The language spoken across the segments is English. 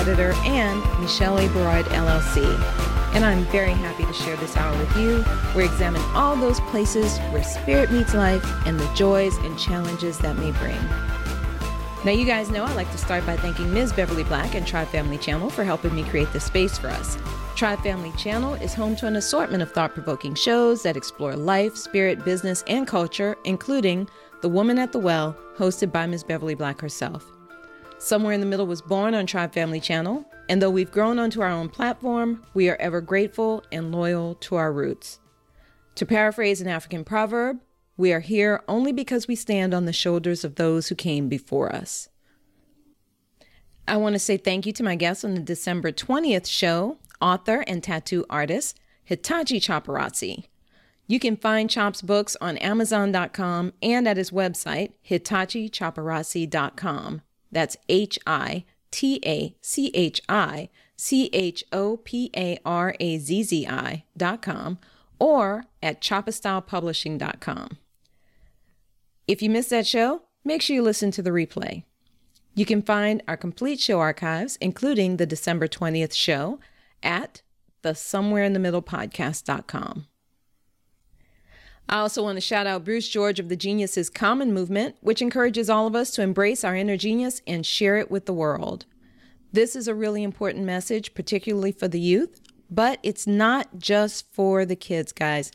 Editor and Michelle A. Berard LLC. And I'm very happy to share this hour with you. We examine all those places where spirit meets life and the joys and challenges that may bring. Now, you guys know I like to start by thanking Ms. Beverly Black and Tribe Family Channel for helping me create this space for us. Tribe Family Channel is home to an assortment of thought provoking shows that explore life, spirit, business, and culture, including the Woman at the Well, hosted by Ms. Beverly Black herself. Somewhere in the Middle was born on Tribe Family Channel, and though we've grown onto our own platform, we are ever grateful and loyal to our roots. To paraphrase an African proverb, we are here only because we stand on the shoulders of those who came before us. I want to say thank you to my guest on the December 20th show, author and tattoo artist Hitachi Choparazzi. You can find Chop's books on Amazon.com and at his website, HitachiChoparazzi.com. That's H I T A C H I C H O P A R A Z Z I dot com or at ChoppaStylePublishing.com. If you missed that show, make sure you listen to the replay. You can find our complete show archives, including the December 20th show, at the Somewhere in the Middle podcast.com. I also want to shout out Bruce George of the Genius Is Common movement, which encourages all of us to embrace our inner genius and share it with the world. This is a really important message, particularly for the youth, but it's not just for the kids, guys.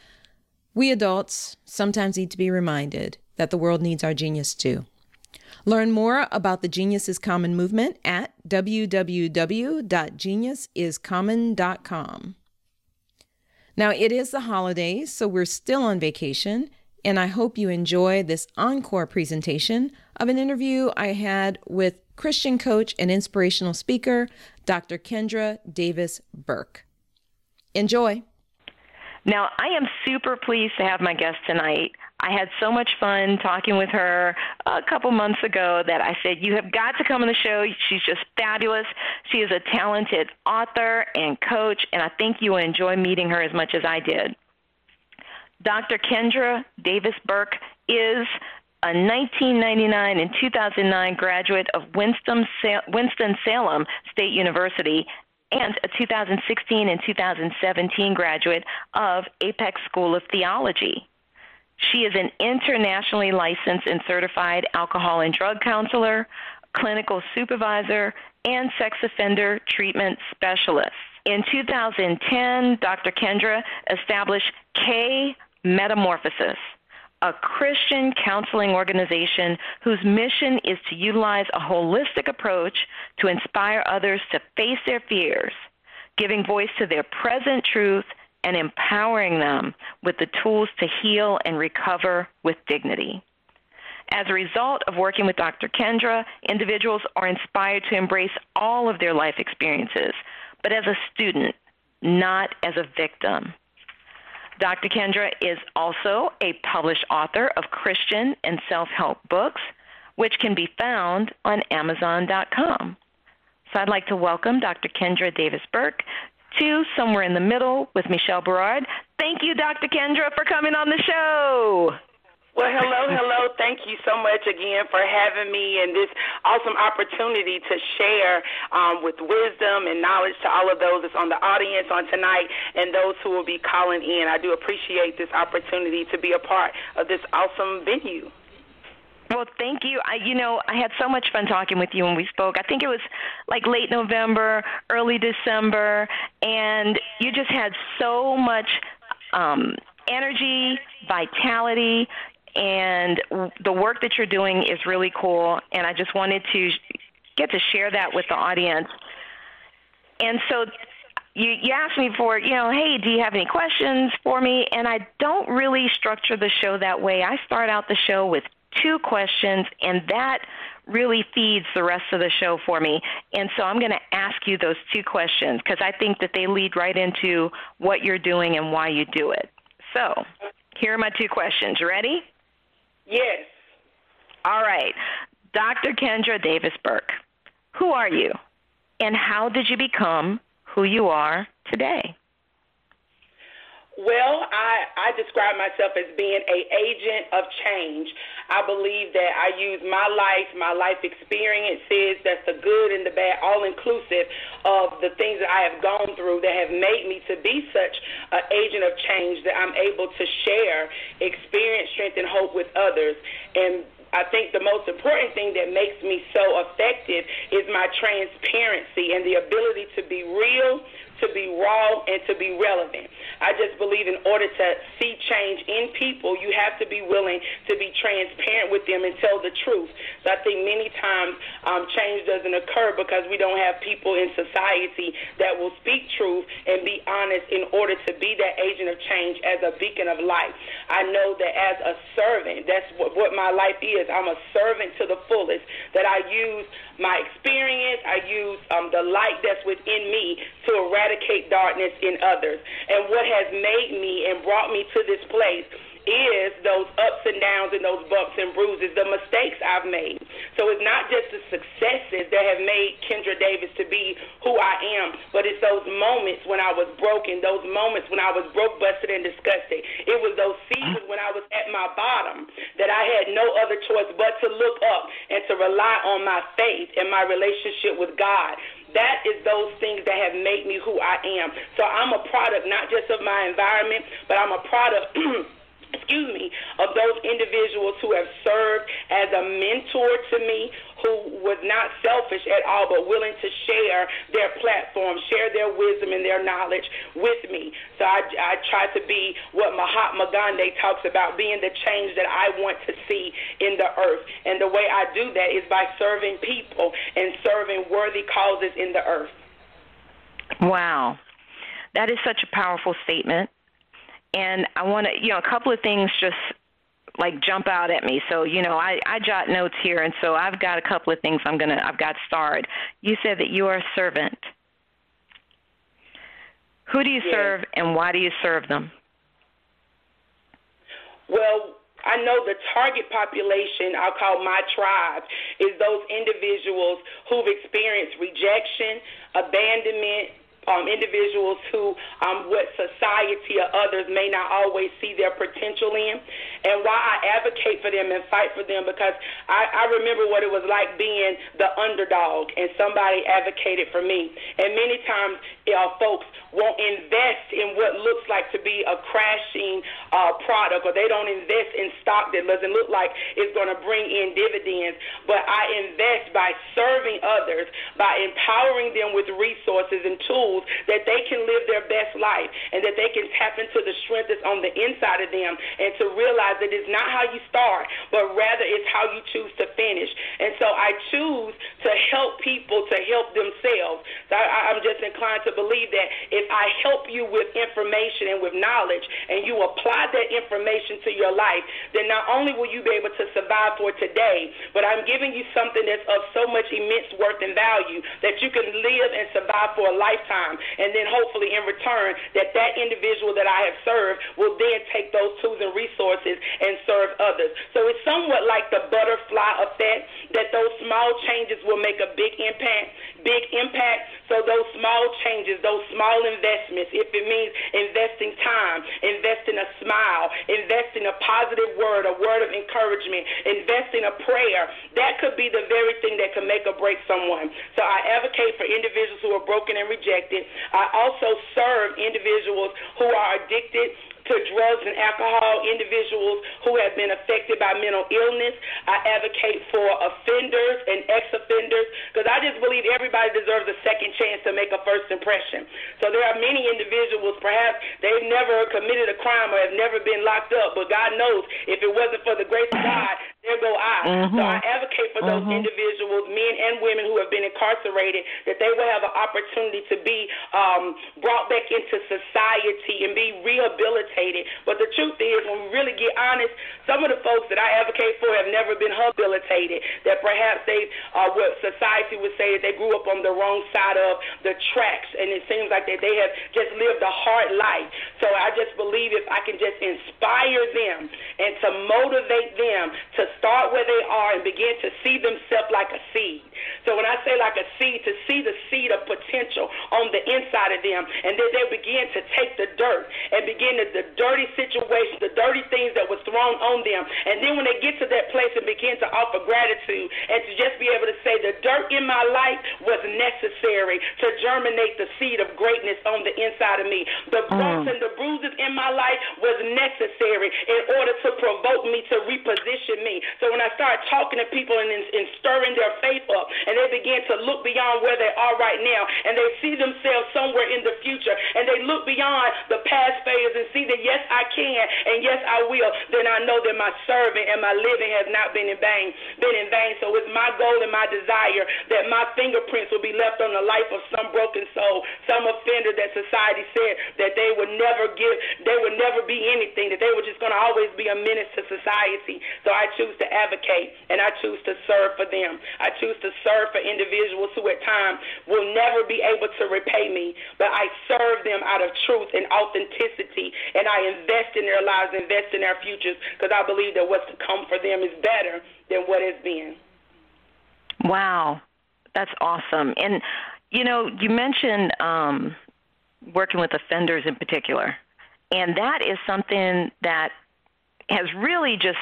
We adults sometimes need to be reminded that the world needs our genius too. Learn more about the Genius Is Common movement at www.geniusiscommon.com. Now, it is the holidays, so we're still on vacation, and I hope you enjoy this encore presentation of an interview I had with Christian coach and inspirational speaker, Dr. Kendra Davis Burke. Enjoy. Now, I am super pleased to have my guest tonight. I had so much fun talking with her a couple months ago that I said, You have got to come on the show. She's just fabulous. She is a talented author and coach, and I think you will enjoy meeting her as much as I did. Dr. Kendra Davis Burke is a 1999 and 2009 graduate of Winston-Salem State University and a 2016 and 2017 graduate of Apex School of Theology. She is an internationally licensed and certified alcohol and drug counselor, clinical supervisor, and sex offender treatment specialist. In 2010, Dr. Kendra established K Metamorphosis, a Christian counseling organization whose mission is to utilize a holistic approach to inspire others to face their fears, giving voice to their present truth and empowering them with the tools to heal and recover with dignity. As a result of working with Dr. Kendra, individuals are inspired to embrace all of their life experiences, but as a student, not as a victim. Dr. Kendra is also a published author of Christian and self help books, which can be found on Amazon.com. So I'd like to welcome Dr. Kendra Davis Burke to Somewhere in the Middle with Michelle Berard. Thank you, Dr. Kendra, for coming on the show. Well, hello, hello. Thank you so much again for having me and this awesome opportunity to share um, with wisdom and knowledge to all of those that's on the audience on tonight and those who will be calling in. I do appreciate this opportunity to be a part of this awesome venue. Well, thank you. I, you know, I had so much fun talking with you when we spoke. I think it was like late November, early December, and you just had so much um, energy, vitality, and the work that you're doing is really cool. And I just wanted to get to share that with the audience. And so you, you asked me for, you know, hey, do you have any questions for me? And I don't really structure the show that way. I start out the show with two questions, and that really feeds the rest of the show for me. And so I'm going to ask you those two questions because I think that they lead right into what you're doing and why you do it. So here are my two questions. You ready? Yes. All right. Dr. Kendra Davis Burke, who are you? And how did you become who you are today? Well, I, I describe myself as being a agent of change. I believe that I use my life, my life experiences, that's the good and the bad, all inclusive of the things that I have gone through that have made me to be such an agent of change that I'm able to share experience, strength, and hope with others. And I think the most important thing that makes me so effective is my transparency and the ability to be real, to be raw and to be relevant. I just believe in order to see change in people, you have to be willing to be transparent with them and tell the truth. So I think many times um, change doesn't occur because we don't have people in society that will speak truth and be honest in order to be that agent of change as a beacon of light. I know that as a servant, that's what, what my life is. I'm a servant to the fullest, that I use my experience, I use um, the light that's within me to eradicate darkness in others. And what has made me and brought me to this place is those ups and downs and those bumps and bruises, the mistakes I've made. So it's not just the successes that have made Kendra Davis to be who I am, but it's those moments when I was broken, those moments when I was broke, busted, and disgusted. It was those seasons when I was at my bottom that I had no other choice but to look up and to rely on my faith and my relationship with God that is those things that have made me who I am. So I'm a product not just of my environment, but I'm a product excuse me, of those individuals who have served as a mentor to me, who was not selfish at all, but willing to share their platform, share their wisdom and their knowledge with me. So I, I try to be what Mahatma Gandhi talks about, being the change that I want to see in the earth. And the way I do that is by serving people and serving worthy causes in the earth. Wow. That is such a powerful statement and I want to, you know, a couple of things just like jump out at me. So, you know, I, I jot notes here, and so I've got a couple of things I'm gonna I've got starred. You said that you are a servant. Who do you yes. serve, and why do you serve them? Well, I know the target population, I'll call my tribe, is those individuals who've experienced rejection, abandonment, um, individuals who um, what society or others may not always see their potential in. And why I advocate for them and fight for them because I, I remember what it was like being the underdog and somebody advocated for me. And many times, uh, folks won't invest in what looks like to be a crashing uh, product, or they don't invest in stock that doesn't look like it's going to bring in dividends. But I invest by serving others, by empowering them with resources and tools tools that they can live their best life and that they can tap into the strength that's on the inside of them and to realize that it's not how you start, but rather it's how you choose to finish. And so I choose to help people to help themselves. So I, I'm just inclined to believe that if I help you with information and with knowledge and you apply that information to your life, then not only will you be able to survive for today, but I'm giving you something that's of so much immense worth and value that you can live and survive for a lifetime time. And then hopefully in return that that individual that I have served will then take those tools and resources and serve others. So it's somewhat like the butterfly effect that those small changes will make a big impact, big impact. So those small changes, those small investments, if it means investing time, investing a smile, investing a positive word, a word of encouragement, investing a prayer, that could be the very thing that can make or break someone. So I advocate for individuals who are broken and rejected I also serve individuals who are addicted to drugs and alcohol, individuals who have been affected by mental illness. I advocate for offenders and ex offenders because I just believe everybody deserves a second chance to make a first impression. So there are many individuals, perhaps they've never committed a crime or have never been locked up, but God knows if it wasn't for the grace of God, there go I. Mm-hmm. So I advocate for those mm-hmm. individuals, men and women who have been incarcerated, that they will have an opportunity to be um, brought back into society and be rehabilitated. But the truth is, when we really get honest, some of the folks that I advocate for have never been rehabilitated. That perhaps they, uh, what society would say, that they grew up on the wrong side of the tracks, and it seems like that they have just lived a hard life. So I just believe if I can just inspire them and to motivate them to start where they are and begin to see themselves like a seed. So when I say like a seed, to see the seed of potential on the inside of them, and then they begin to take the dirt and begin to, the dirty situation, the dirty things that was thrown on them, and then when they get to that place and begin to offer gratitude and to just be able to say the dirt in my life was necessary to germinate the seed of greatness on the inside of me. The bumps mm. and the bruises in my life was necessary in order to provoke me to reposition me. So when I start talking to people and, and stirring their faith up, and they begin to look beyond where they are right now, and they see themselves somewhere in the future, and they look beyond the past phase and see that yes, I can, and yes, I will, then I know that my serving and my living has not been in vain. Been in vain. So it's my goal and my desire that my fingerprints will be left on the life of some broken soul, some offender that society said that they would never give, they would never be anything, that they were just going to always be a menace to society. So I choose to advocate and I choose to serve for them. I choose to serve for individuals who at times will never be able to repay me, but I serve them out of truth and authenticity and I invest in their lives, invest in their futures because I believe that what's to come for them is better than what has been. Wow. That's awesome. And you know, you mentioned um, working with offenders in particular, and that is something that has really just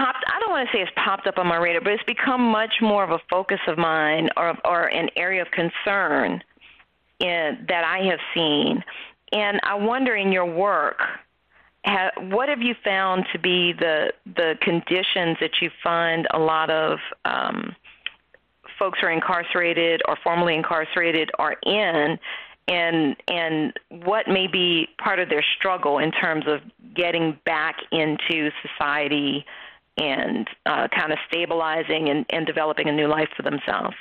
popped I don't want to say it's popped up on my radar, but it's become much more of a focus of mine or or an area of concern in, that I have seen. And I wonder in your work, ha, what have you found to be the the conditions that you find a lot of um, folks who are incarcerated or formerly incarcerated are in and and what may be part of their struggle in terms of getting back into society and uh, kind of stabilizing and, and developing a new life for themselves.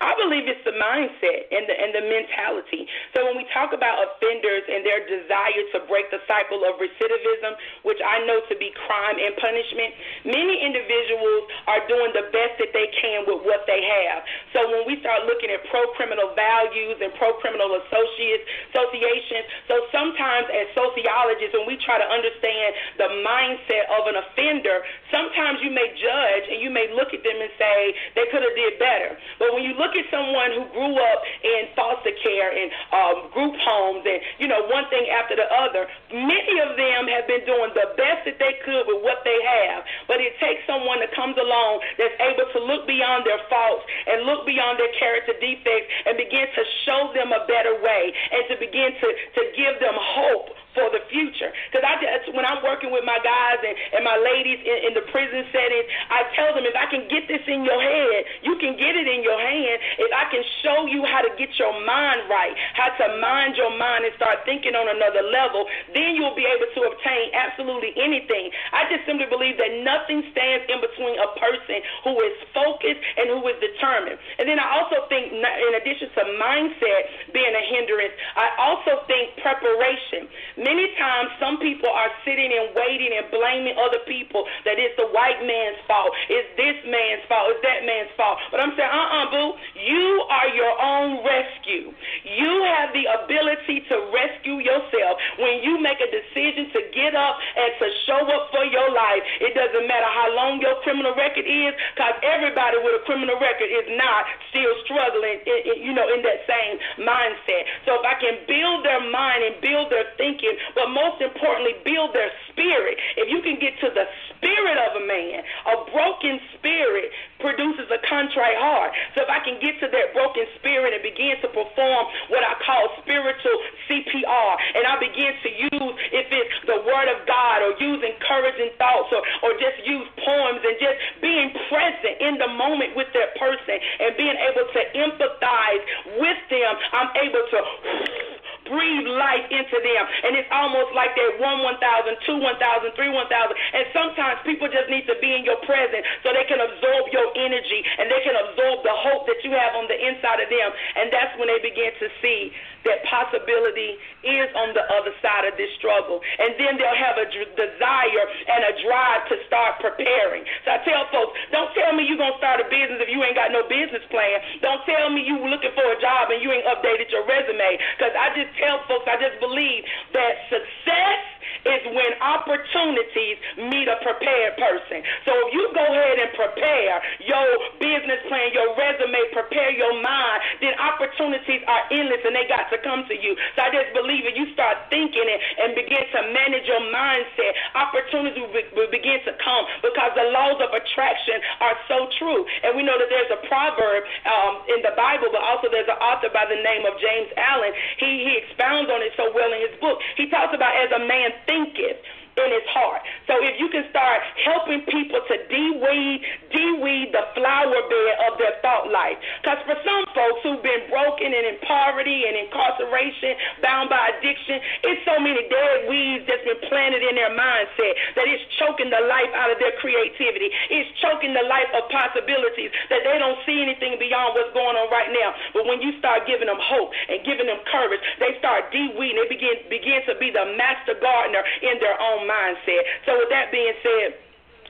I believe it's the mindset and the and the mentality. So when we talk about offenders and their desire to break the cycle of recidivism, which I know to be crime and punishment, many individuals are doing the best that they can with what they have. So when we start looking at pro criminal values and pro criminal associates associations, so sometimes as sociologists, when we try to understand the mindset of an offender, sometimes you may judge and you may look at them and say they could have did better. But when you look look at someone who grew up in foster care and um, group homes and, you know, one thing after the other, many of them have been doing the best that they could with what they have. But it takes someone that comes along that's able to look beyond their faults and look beyond their character defects and begin to show them a better way and to begin to, to give them hope for the future. Because I just, when I'm working with my guys and, and my ladies in, in the prison setting, I tell them if I can get this in your head, you can get it in your hand. If I can show you how to get your mind right, how to mind your mind and start thinking on another level, then you'll be able to obtain absolutely anything. I just simply believe that nothing stands in between a person who is focused and who is determined. And then I also think, in addition to mindset being a hindrance, I also think preparation. Many times, some people are sitting and waiting and blaming other people that it's the white man's fault, it's this man's fault, it's that man's fault. But I'm saying, uh uh boo, you are your own rescue. You have the ability to rescue yourself when you make a decision to get up and to show up for your life. It doesn't matter how long your criminal record is, because everybody with a criminal record is not still struggling, you know, in that same mindset. So if I can build their mind and build their thinking but most importantly, build their spirit. If you can get to the spirit of a man, a broken spirit, produces a contrite heart. So if I can get to that broken spirit and begin to perform what I call spiritual CPR, and I begin to use, if it's the word of God or use encouraging thoughts or, or just use poems and just being present in the moment with that person and being able to empathize with them, I'm able to breathe life into them. And it's almost like that one, one thousand, two one thousand, three one thousand. And sometimes people just need to be in your presence so they can absorb your energy and they can absorb the hope that you have on the inside of them. And that's when they begin to see that possibility is on the other side of this struggle. And then they'll have a d- desire and a drive to start preparing. So I tell folks, don't tell me you're going to start a business if you ain't got no business plan. Don't tell me you looking for a job and you ain't updated your resume. Because I just tell folks, I just believe that success is when opportunities meet a prepared person. So if you go ahead and prepare your business plan, your resume, prepare your mind, then opportunities are endless and they got to come to you. So I just believe if you start thinking it and begin to manage your mindset, opportunities will begin to come because the laws of attraction are so true. And we know that there's a proverb um, in the Bible, but also there's an author by the name of James Allen. He, he expounds on it so well in his book. He talks about as a man thinketh in his heart. So if you can start helping people to de-weed, de-weed the flower bed of their thought life. Because for some folks who've been broken and in poverty and incarceration, bound by addiction, it's so many dead weeds that's been planted in their mindset that it's choking the life out of their creativity. It's choking the life of possibilities that they don't see anything beyond what's going on right now. But when you start giving them hope and giving them courage, they start de-weeding. They begin begin to be the master gardener in their own mindset. So with that being said,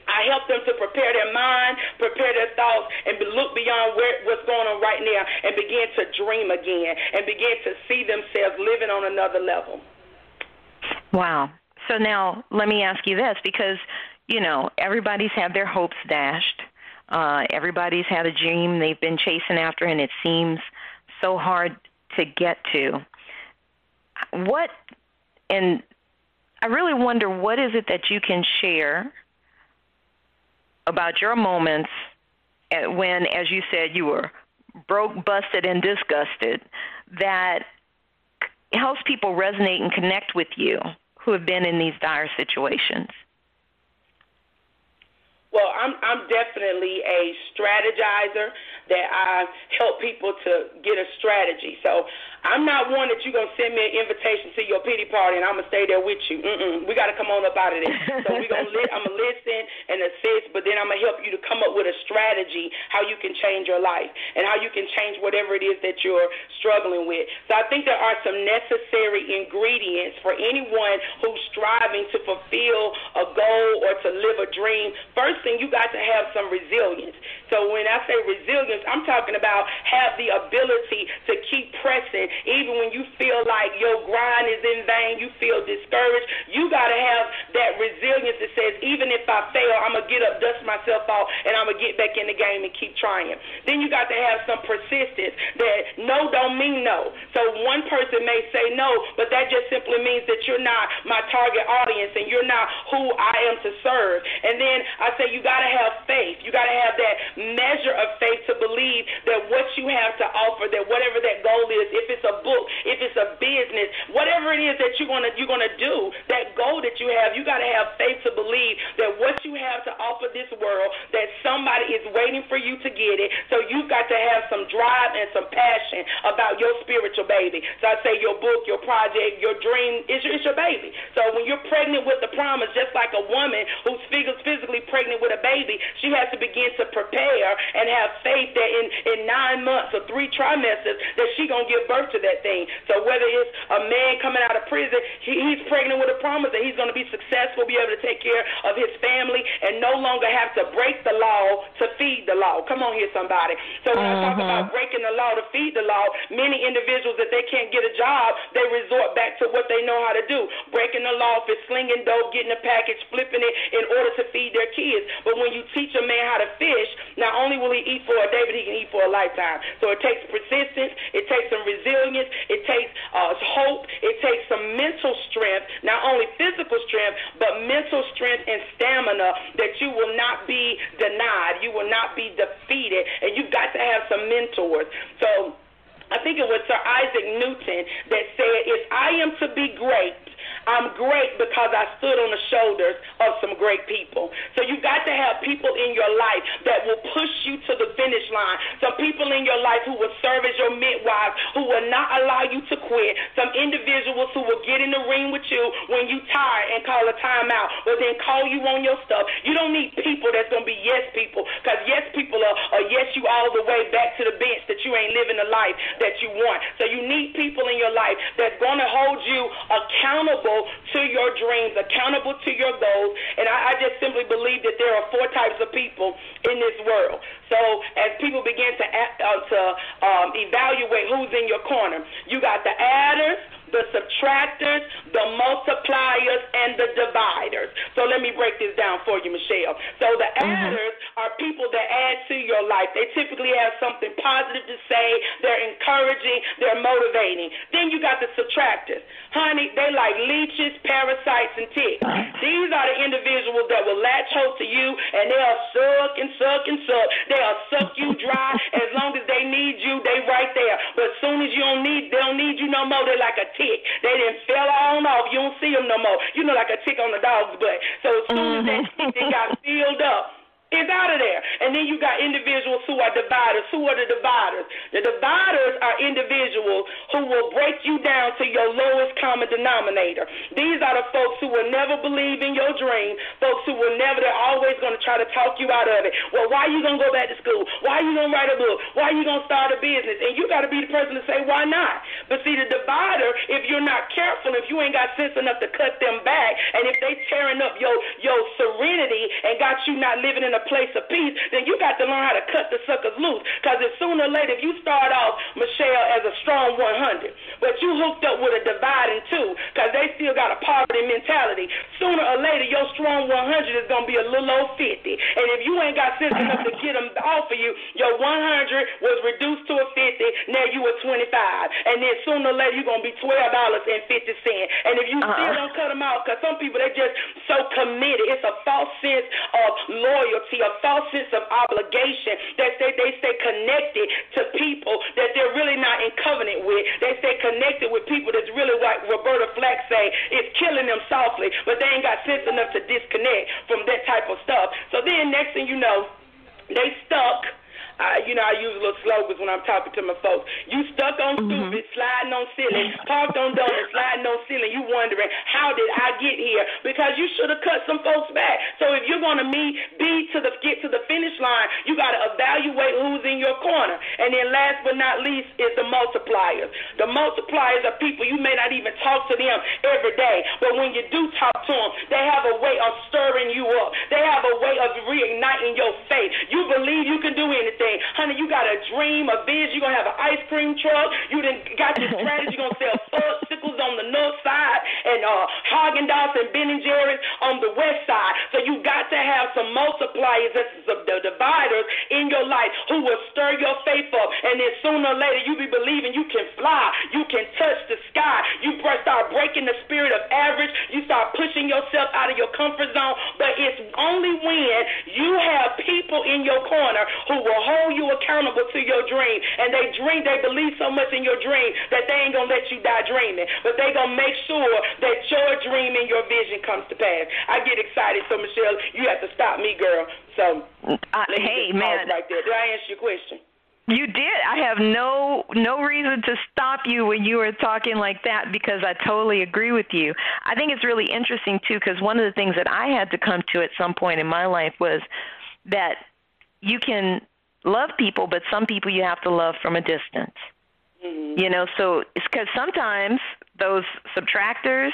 I help them to prepare their mind, prepare their thoughts, and look beyond where, what's going on right now and begin to dream again and begin to see themselves living on another level. Wow. So now let me ask you this because, you know, everybody's had their hopes dashed. Uh, everybody's had a dream they've been chasing after, and it seems so hard to get to. What, and I really wonder what is it that you can share about your moments eh, when, as you said, you were broke, busted, and disgusted that helps people resonate and connect with you who have been in these dire situations. Well, I'm I'm definitely a strategizer that I help people to get a strategy. So I'm not one that you're gonna send me an invitation to your pity party and I'm gonna stay there with you. Mm-mm. We got to come on up out of there. So we gonna li- I'm gonna listen and assist, but then I'm gonna help you to come up with a strategy how you can change your life and how you can change whatever it is that you're struggling with. So I think there are some necessary ingredients for anyone who's striving to fulfill a goal or to live a dream. First you got to have some resilience. So when I say resilience, I'm talking about have the ability to keep pressing even when you feel like your grind is in vain, you feel discouraged, you got to have that resilience that says, even if I fail, I'm to get up, dust myself off, and I'm to get back in the game and keep trying. Then you got to have some persistence that no don't mean no. So one person may say no, but that just simply means that you're not my target audience and you're not who I am to serve. And then I say you got to have faith. You got to have that measure of faith to believe that what you have to offer, that whatever that goal is, if it's a book, if it's a business, whatever it is that you're gonna you're gonna do, that goal that you have, you gotta have faith to believe that what you have to offer this world, that somebody is waiting for you to get it. So you've got to have some drive and some passion about your spiritual baby. So I say your book, your project, your dream is your, it's your baby. So when you're pregnant with the promise, just like a woman who's physically pregnant with a baby, she has to begin to prepare and have faith that in, in nine months or three trimesters that she gonna give birth to that thing. So whether it's a man coming out of prison, he, he's pregnant with a promise that he's going to be successful, be able to take care of his family, and no longer have to break the law to feed the law. Come on here, somebody. So when uh-huh. I talk mm-hmm. about breaking the law to feed the law, many individuals that they can't get a job, they resort back to what they know how to do. Breaking the law it's slinging dope, getting a package, flipping it in order to feed their kids. But when you teach a man how to fish, not only will he eat for a day, but he can eat for a lifetime. So it takes persistence, it takes some resilience, it takes uh, hope, it takes some mental strength, not only physical strength, but mental strength and stamina that you will not be denied, you will not be defeated, and you've got to have some mentors. So I think it was Sir Isaac Newton that said, If I am to be great, I'm great because I stood on the shoulders of some great people. So you got to have people in your life that will push you to the finish line. Some people in your life who will serve as your midwives, who will not allow you to quit. Some individuals who will get in the ring with you when you tired and call a timeout, but then call you on your stuff. You don't need people that's gonna be yes people, because yes people are, are yes you all the way back to the bench that you ain't living the life that you want. So you need people in your life that's gonna hold you accountable accountable to your dreams, accountable to your goals. And I, I just simply believe that there are four types of people in this world. So as people begin to uh, to um, evaluate who's in your corner, you got the adders the subtractors, the multipliers, and the dividers. So let me break this down for you, Michelle. So the mm-hmm. adders are people that add to your life. They typically have something positive to say. They're encouraging. They're motivating. Then you got the subtractors. Honey, they like leeches, parasites, and ticks. These are the individuals that will latch hold to you, and they'll suck and suck and suck. They'll suck you dry as long as they need you. They right there. But as soon as you don't need, they don't need you no more. They're like a tick. They didn't fell on off. You don't see them no more. You know, like a tick on the dog's butt. So as soon as that mm-hmm. tick they got filled up, is out of there. And then you got individuals who are dividers. Who are the dividers? The dividers are individuals who will break you down to your lowest common denominator. These are the folks who will never believe in your dream, folks who will never, they're always going to try to talk you out of it. Well, why are you going to go back to school? Why are you going to write a book? Why are you going to start a business? And you got to be the person to say, why not? But see, the divider, if you're not careful, if you ain't got sense enough to cut them back, and if they tearing up your, your serenity and got you not living in a place of peace, then you got to learn how to cut the suckers loose. Because if sooner or later, if you start off, Michelle, as a strong 100, but you hooked up with a dividing two, because they still got a poverty mentality, sooner or later, your strong 100 is going to be a little old 50. And if you ain't got sense enough to get them off of you, your 100 was reduced to a 50, now you a 25. And then sooner or later, you're going to be $12.50. And if you uh-huh. still don't cut them out, because some people, they just so committed. It's a false sense of loyalty, a false sense of obligation that they, they stay connected to people that they're really not in covenant with. They stay connected with people that's really like Roberta Flack say is killing them softly, but they ain't got sense enough to disconnect from that type of stuff. So then next thing you know, they stuck I, you know, I use little slogans when I'm talking to my folks. You stuck on mm-hmm. stupid, sliding on ceiling, parked on donuts, sliding on ceiling. You wondering how did I get here? Because you should have cut some folks back. So if you're gonna meet, be to the get to the finish line, you got to evaluate who's in your corner. And then last but not least is the multipliers. The multipliers are people you may not even talk to them every day, but when you do talk to them, they have a way of stirring you up. They have a way of reigniting your faith. You believe you can do anything everything. Honey, you got a dream, a vision. You're going to have an ice cream truck. You done got your strategy. You're going to sell sickles on the north side and uh, Haagen-Dazs and Ben and Jerry's on the west side. So you got to have some multipliers, the dividers in your life who will stir your faith up. And then sooner or later, you be believing you can fly. You can touch the sky. You start breaking the spirit of average. You start pushing yourself out of your comfort zone. But it's only when you have people in your corner who will hold hold you accountable to your dream. And they dream, they believe so much in your dream that they ain't gonna let you die dreaming. But they gonna make sure that your dream and your vision comes to pass. I get excited, so Michelle, you have to stop me, girl. So uh, hey, man, right there. Did I answer your question? You did. I have no no reason to stop you when you were talking like that because I totally agree with you. I think it's really interesting too because one of the things that I had to come to at some point in my life was that you can love people, but some people you have to love from a distance. Mm-hmm. You know, so it's because sometimes those subtractors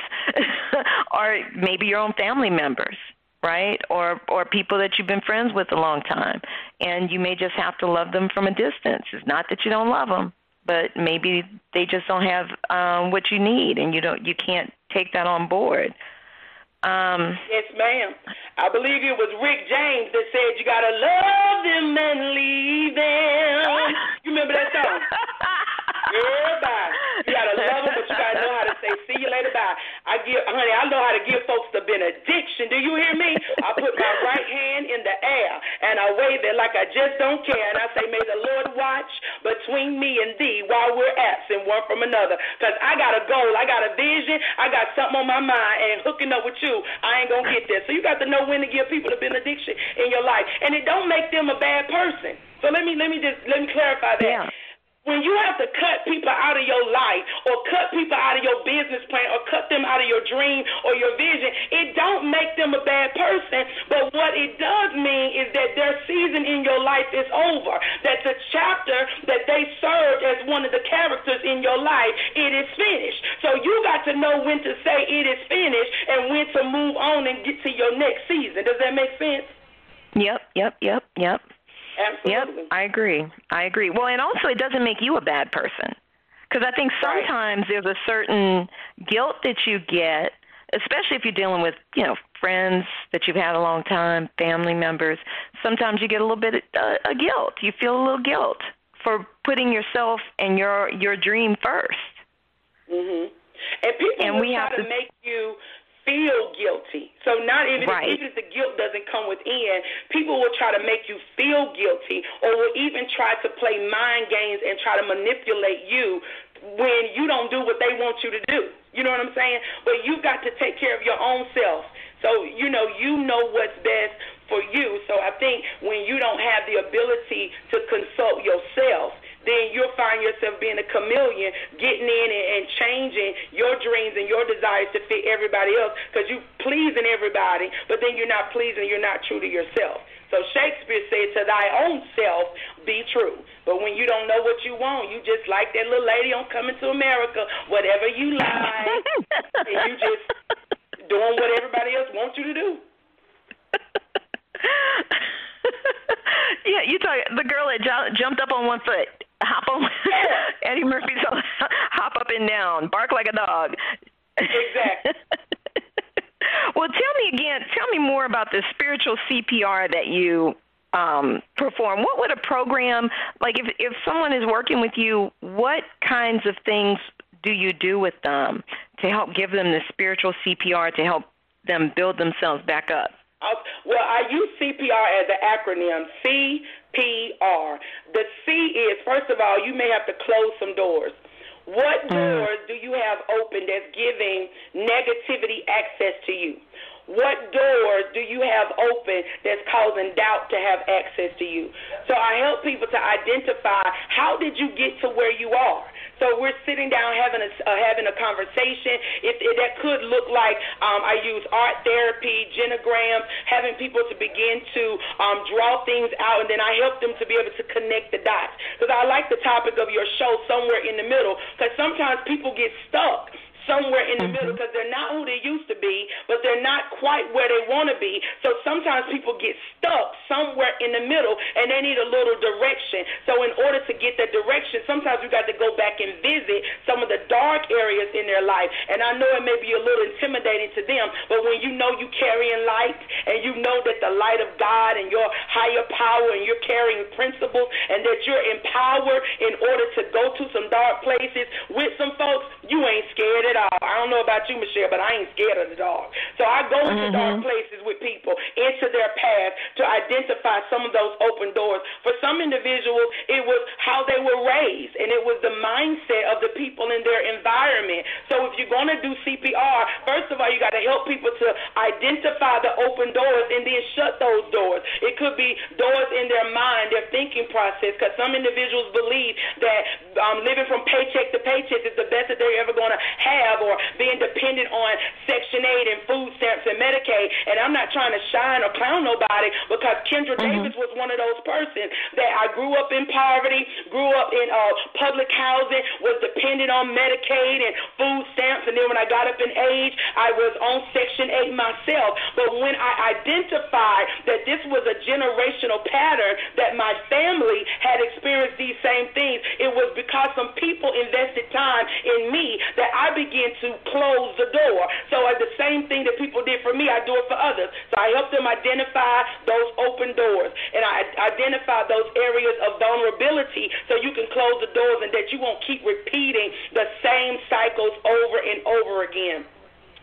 are maybe your own family members, right? Or or people that you've been friends with a long time, and you may just have to love them from a distance. It's not that you don't love them, but maybe they just don't have um, what you need, and you don't you can't take that on board. Um, yes, ma'am. I believe it was Rick James that said you gotta love them and leave them. You remember that song? Girl. You gotta love them, but you gotta know how to say see you later, bye. I give, honey, I know how to give folks the benediction. Do you hear me? I put my right hand in the air and I wave it like I just don't care, and I say, may the Lord watch between me and thee while we're absent one from another. Cause I got a goal, I got a vision, I got something on my mind, and hooking up with you, I ain't gonna get there. So you got to know when to give people the benediction in your life, and it don't make them a bad person. So let me let me just let me clarify that. Yeah when you have to cut people out of your life or cut people out of your business plan or cut them out of your dream or your vision, it don't make them a bad person. But what it does mean is that their season in your life is over. That the chapter that they served as one of the characters in your life, it is finished. So you got to know when to say it is finished and when to move on and get to your next season. Does that make sense? Yep, yep, yep, yep. Absolutely. Yep, I agree. I agree. Well, and also it doesn't make you a bad person. Because I think sometimes right. there's a certain guilt that you get, especially if you're dealing with, you know, friends that you've had a long time, family members. Sometimes you get a little bit of uh, a guilt. You feel a little guilt for putting yourself and your your dream 1st Mhm. And people and will we try have to, to make you feel guilty. So not even right. if, even if the guilt doesn't come within, people will try to make you feel guilty, or will even try to play mind games and try to manipulate you when you don't do what they want you to do. You know what I'm saying? But you've got to take care of your own self. So you know you know what's best for you. So I think when you don't have the ability to consult yourself then you'll find yourself being a chameleon, getting in and, and changing your dreams and your desires to fit everybody else because you're pleasing everybody, but then you're not pleasing, you're not true to yourself. So Shakespeare said, To thy own self be true. But when you don't know what you want, you just like that little lady on Coming to America, whatever you like, and you just doing what everybody else wants you to do. yeah, you talk the girl that jumped up on one foot hop on Eddie Murphy's hop up and down, bark like a dog. Exactly. well, tell me again. Tell me more about the spiritual CPR that you um, perform. What would a program like if if someone is working with you? What kinds of things do you do with them to help give them the spiritual CPR to help them build themselves back up? Well, I use CPR as an acronym. CPR. The C is, first of all, you may have to close some doors. What mm. doors do you have open that's giving negativity access to you? What doors do you have open that's causing doubt to have access to you? So I help people to identify how did you get to where you are? So we're sitting down having a uh, having a conversation. If, if that could look like um, I use art therapy, genograms, having people to begin to um, draw things out, and then I help them to be able to connect the dots. Because I like the topic of your show, somewhere in the middle. Because sometimes people get stuck somewhere in the mm-hmm. middle because they're not who they used to be, but they're not quite where they want to be. So sometimes people get stuck somewhere in the middle and they need a little direction. So in order to get that direction, sometimes we got to go back and visit some of the dark areas in their life. And I know it may be a little intimidating to them, but when you know you're carrying light and you know that the light of God and your higher power and you're carrying principles and that you're empowered in order to go to some dark places with some folks, you ain't scared at all. I don't know about you, Michelle, but I ain't scared of the dark. So I go into mm-hmm. dark places with people, into their path to identify some of those open doors. For some individuals, it was how they were raised, and it was the mindset of the people in their environment. So if you're going to do CPR, first of all, you got to help people to identify the open doors and then shut those doors. It could be doors in their mind, their thinking process, because some individuals believe that um, living from paycheck to paycheck is the best that they're ever going to have have or being dependent on Section 8 and food stamps and Medicaid. And I'm not trying to shine or clown nobody because Kendra mm-hmm. Davis was one of those persons that I grew up in poverty, grew up in uh, public housing, was dependent on Medicaid and food stamps. And then when I got up in age, I was on Section 8 myself. But when I identified that this was a generational pattern that my family had experienced these same things, it was because some people invested time in me that I began begin to close the door. So uh, the same thing that people did for me, I do it for others. So I help them identify those open doors and I identify those areas of vulnerability so you can close the doors and that you won't keep repeating the same cycles over and over again.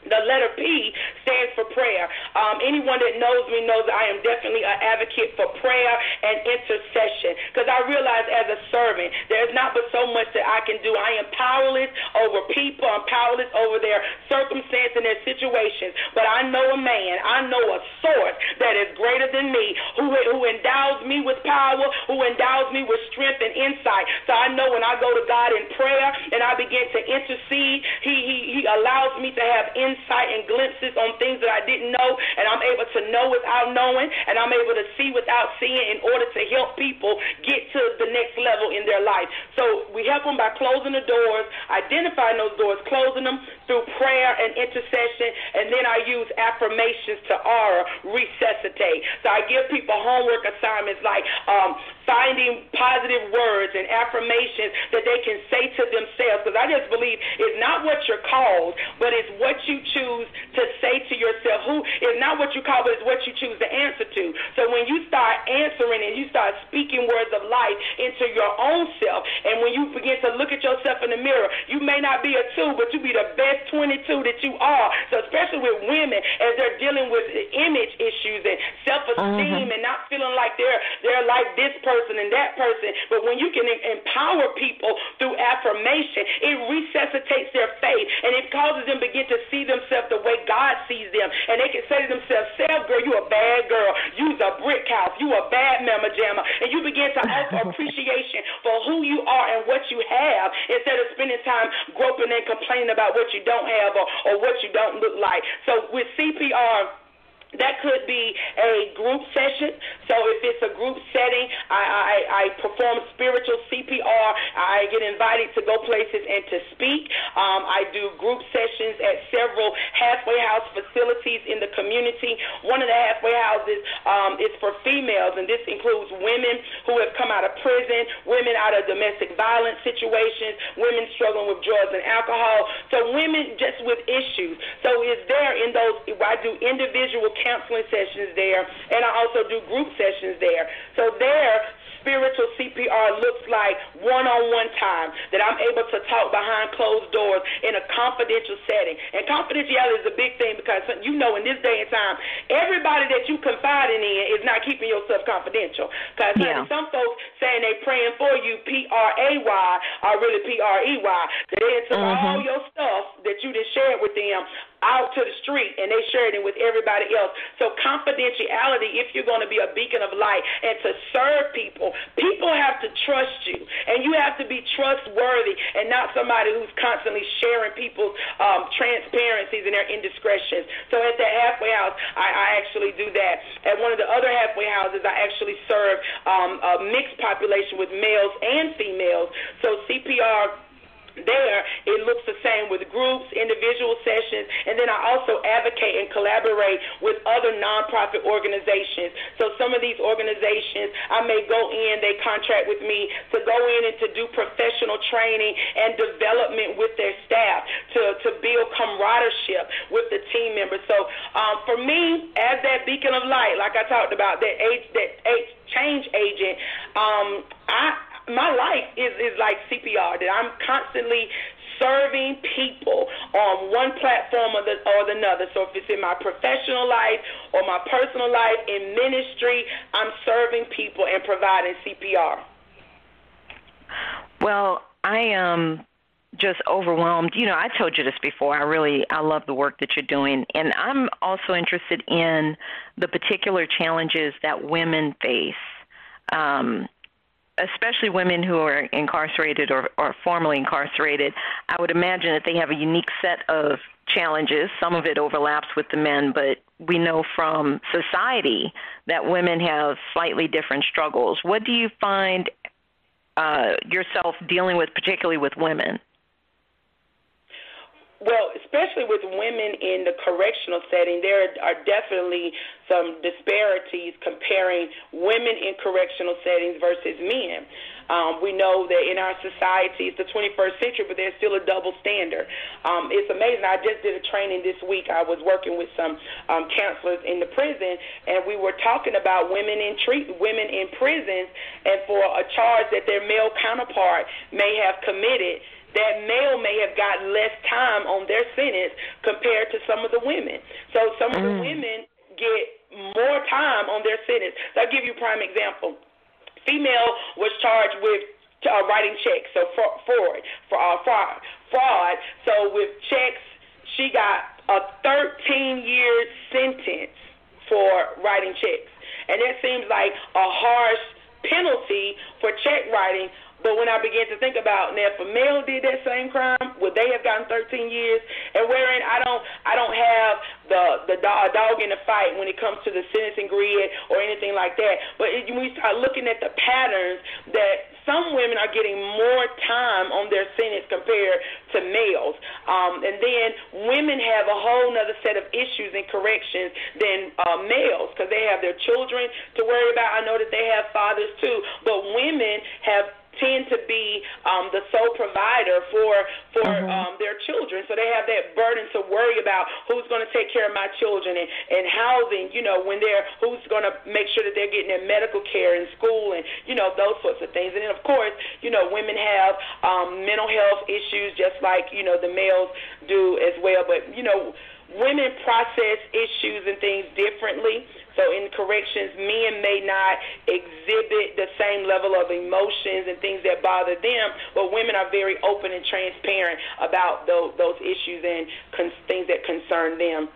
The letter P stands for prayer. Um, anyone that knows me knows that I am definitely an advocate for prayer and intercession because I realize as a servant, there's not but so much that I can do. I am powerless over people, I'm powerless over their circumstance and their situations. But I know a man, I know a source that is greater than me who, who endows me with power, who endows me with strength and insight. So I know when I go to God in prayer and I begin to intercede, He, he, he allows me to have insight insight and glimpses on things that I didn't know, and I'm able to know without knowing, and I'm able to see without seeing in order to help people get to the next level in their life. So we help them by closing the doors, identifying those doors, closing them through prayer and intercession, and then I use affirmations to aura, resuscitate. So I give people homework assignments like um, finding positive words and affirmations that they can say to themselves. Because I just believe it's not what you're called, but it's what you choose to say to yourself. Who is not what you call, but it's what you choose to answer to. So when you start answering and you start speaking words of life into your own self, and when you begin to look at yourself in the mirror, you may not be a two, but you be the best 22 that you are. So especially with women, as they're dealing with image issues and self-esteem mm-hmm. and not feeling like they're they're like this person and that person. But when you can empower people through affirmation, it resuscitates their faith and it causes them to begin to see themselves the way God sees them. And they can say to themselves, Self, girl, you a bad girl. You's a brick house. You a bad mama jamma. And you begin to offer appreciation for who you are and what you have instead of spending time groping and complaining about what you don't have or, or what you don't look like. So with CPR, that could be a group session. So if it's a group setting, I, I, I perform spiritual CPR. I get invited to go places and to speak. Um, I do group sessions at several halfway house facilities in the community. One of the halfway houses um, is for females, and this includes women who have come out of prison, women out of domestic violence situations, women struggling with drugs and alcohol. So women just with issues. So it's there in those. I do individual counseling sessions there, and I also do group sessions there. So there, spiritual CPR looks like one on one time, that I'm able to talk behind closed doors in a confidential setting. And confidentiality is a big thing because you know in this day and time, everybody that you confiding in is not keeping yourself confidential. Because yeah. some folks saying they praying for you, P R A Y, are really P R E Y. They took mm-hmm. all your stuff that you just shared with them out to the street and they shared it with everybody else. So confidentiality, if you're going to be a beacon of light and to serve people, people have to trust you and you have to be trustworthy and not somebody who's constantly sharing people's um, transparencies and their indiscretions. So at the halfway house, I, I actually do that. At one of the other halfway houses, I actually serve um, a mixed population with males and females. So CPR there, it looks the same with groups, individual sessions, and then I also advocate and collaborate with other nonprofit organizations. So some of these organizations, I may go in, they contract with me to go in and to do professional training and development with their staff to, to build camaraderie with the team members. So um, for me, as that beacon of light, like I talked about, that age, that age change agent, um, I my life is, is like CPR, that I'm constantly serving people on one platform or, the, or another. So if it's in my professional life or my personal life, in ministry, I'm serving people and providing CPR. Well, I am just overwhelmed. You know, I told you this before. I really I love the work that you're doing, and I'm also interested in the particular challenges that women face. Um, especially women who are incarcerated or, or formerly incarcerated, I would imagine that they have a unique set of challenges. Some of it overlaps with the men, but we know from society that women have slightly different struggles. What do you find uh, yourself dealing with, particularly with women? Well, especially with women in the correctional setting, there are definitely some disparities comparing women in correctional settings versus men. Um, we know that in our society, it's the 21st century, but there's still a double standard. Um, it's amazing. I just did a training this week. I was working with some um, counselors in the prison, and we were talking about women in treat women in prisons, and for a charge that their male counterpart may have committed that male may have got less time on their sentence compared to some of the women. So some of the mm. women get more time on their sentence. So I'll give you a prime example. Female was charged with uh, writing checks, so fraud, for uh, fraud, fraud. So with checks, she got a 13 year sentence for writing checks, and that seems like a harsh penalty for check writing but when I began to think about now, if a male did that same crime, would they have gotten 13 years? And wherein I don't, I don't have the the dog, dog in the fight when it comes to the sentencing grid or anything like that. But it, when we start looking at the patterns that some women are getting more time on their sentence compared to males. Um, and then women have a whole other set of issues and corrections than uh, males because they have their children to worry about. I know that they have fathers too, but women have tend to be um, the sole provider for for mm-hmm. um, their children. So they have that burden to worry about who's going to take care of my children and, and housing. You know, when they're who's going to make sure that they're getting their medical care in school and you know those sorts of things. And then of course, you know, women have um, mental health issues just like you know the males do as well. But you know women process issues and things differently. So in corrections, men may not exhibit the same level of emotions and things that bother them, but women are very open and transparent about those, those issues and con- things that concern them.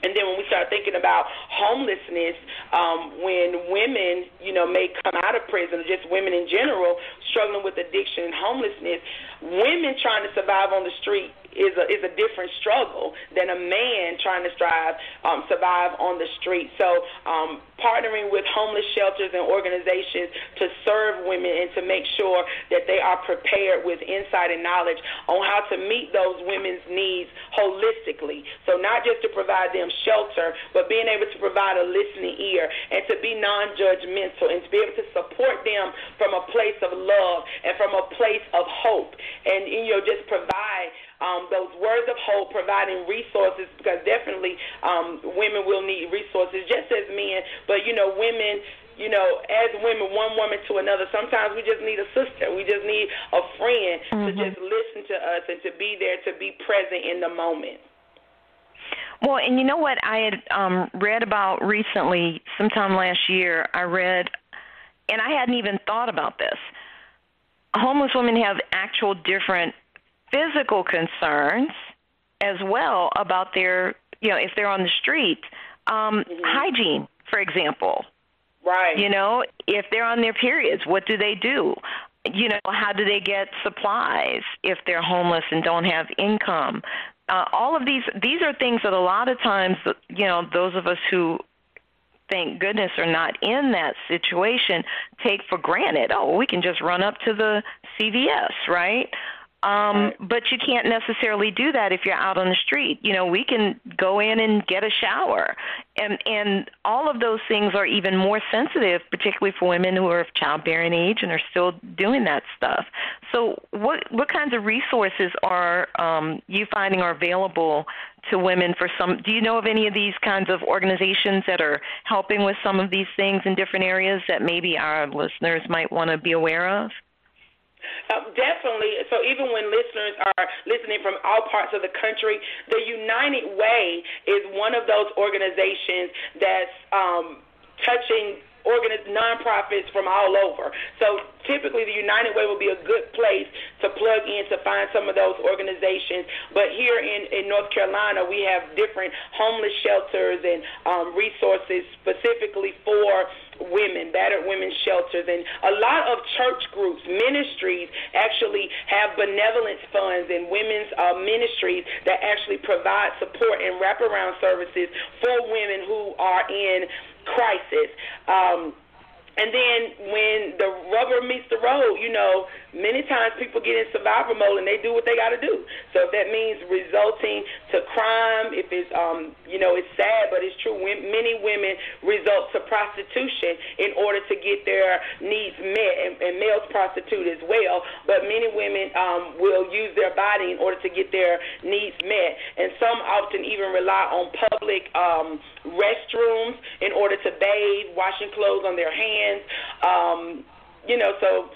And then when we start thinking about homelessness, um, when women, you know, may come out of prison, just women in general, struggling with addiction and homelessness, women trying to survive on the street is a is a different struggle than a man trying to strive um, survive on the street. So um, partnering with homeless shelters and organizations to serve women and to make sure that they are prepared with insight and knowledge on how to meet those women's needs holistically. So not just to provide them shelter, but being able to provide a listening ear and to be non-judgmental and to be able to support them from a place of love and from a place of hope and you know just provide um, those words of hope, providing resources because definitely um, women will need resources just as men. But you know, women you know, as women, one woman to another, sometimes we just need a sister. We just need a friend mm-hmm. to just listen to us and to be there, to be present in the moment. Well, and you know what I had um, read about recently, sometime last year, I read, and I hadn't even thought about this. Homeless women have actual different physical concerns as well about their, you know, if they're on the street, um, mm-hmm. hygiene, for example. Right. You know, if they're on their periods, what do they do? You know, how do they get supplies if they're homeless and don't have income? Uh, all of these these are things that a lot of times, you know, those of us who thank goodness are not in that situation take for granted. Oh, we can just run up to the CVS, right? Um, but you can't necessarily do that if you're out on the street. You know, we can go in and get a shower, and and all of those things are even more sensitive, particularly for women who are of childbearing age and are still doing that stuff. So, what what kinds of resources are um, you finding are available to women for some? Do you know of any of these kinds of organizations that are helping with some of these things in different areas that maybe our listeners might want to be aware of? Uh, definitely. So even when listeners are listening from all parts of the country, the United Way is one of those organizations that's um, touching organiz- nonprofits from all over. So typically, the United Way will be a good place to plug in to find some of those organizations. But here in, in North Carolina, we have different homeless shelters and um, resources specifically for women, battered women's shelters, and a lot of church groups, ministries actually have benevolence funds and women's uh, ministries that actually provide support and wraparound services for women who are in crisis. Um, and then when the rubber meets the road, you know, many times people get in survival mode and they do what they got to do. So if that means resulting to crime, if it's, um, you know, it's sad, but it's true. When Many women result to prostitution in order to get their needs met, and, and males prostitute as well. But many women um, will use their body in order to get their needs met, and some often even rely on public um, restrooms in order to bathe, washing clothes on their hands. Um, you know, so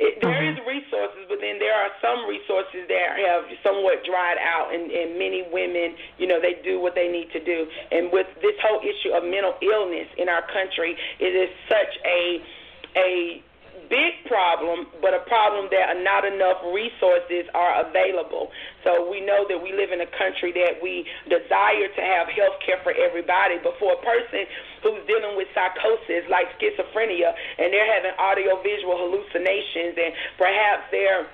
it, there mm-hmm. is resources, but then there are some resources that have somewhat dried out, and, and many women, you know, they do what they need to do. And with this whole issue of mental illness in our country, it is such a a big problem, but a problem that not enough resources are available. So we know that we live in a country that we desire to have health care for everybody, but for a person who's dealing with psychosis like schizophrenia and they're having audio visual hallucinations and perhaps they're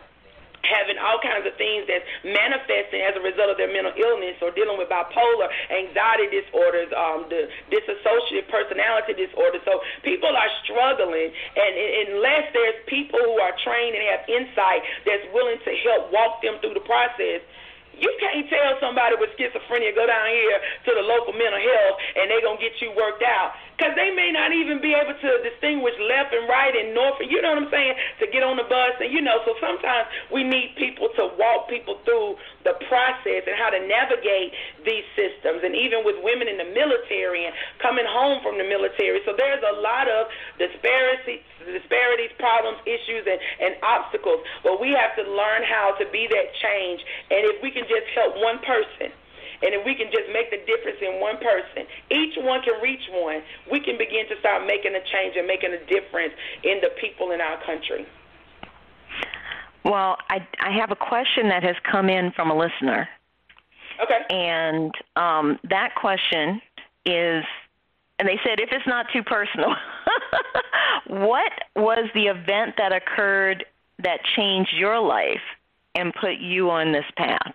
having all kinds of things that's manifesting as a result of their mental illness or dealing with bipolar, anxiety disorders, um, the dissociative personality disorder. So people are struggling, and unless there's people who are trained and have insight that's willing to help walk them through the process, you can't tell somebody with schizophrenia go down here to the local mental health and they're going to get you worked out because they may not even be able to distinguish left and right and north. You know what I'm saying? To get on the bus and you know. So sometimes we need people to walk people through the process and how to navigate these systems. And even with women in the military and coming home from the military, so there's a lot of disparity, disparities, problems, issues, and, and obstacles. But we have to learn how to be that change. And if we can just help one person and if we can just make the difference in one person, each one can reach one, we can begin to start making a change and making a difference in the people in our country. Well, I, I have a question that has come in from a listener. Okay. And um, that question is, and they said, if it's not too personal, what was the event that occurred that changed your life and put you on this path?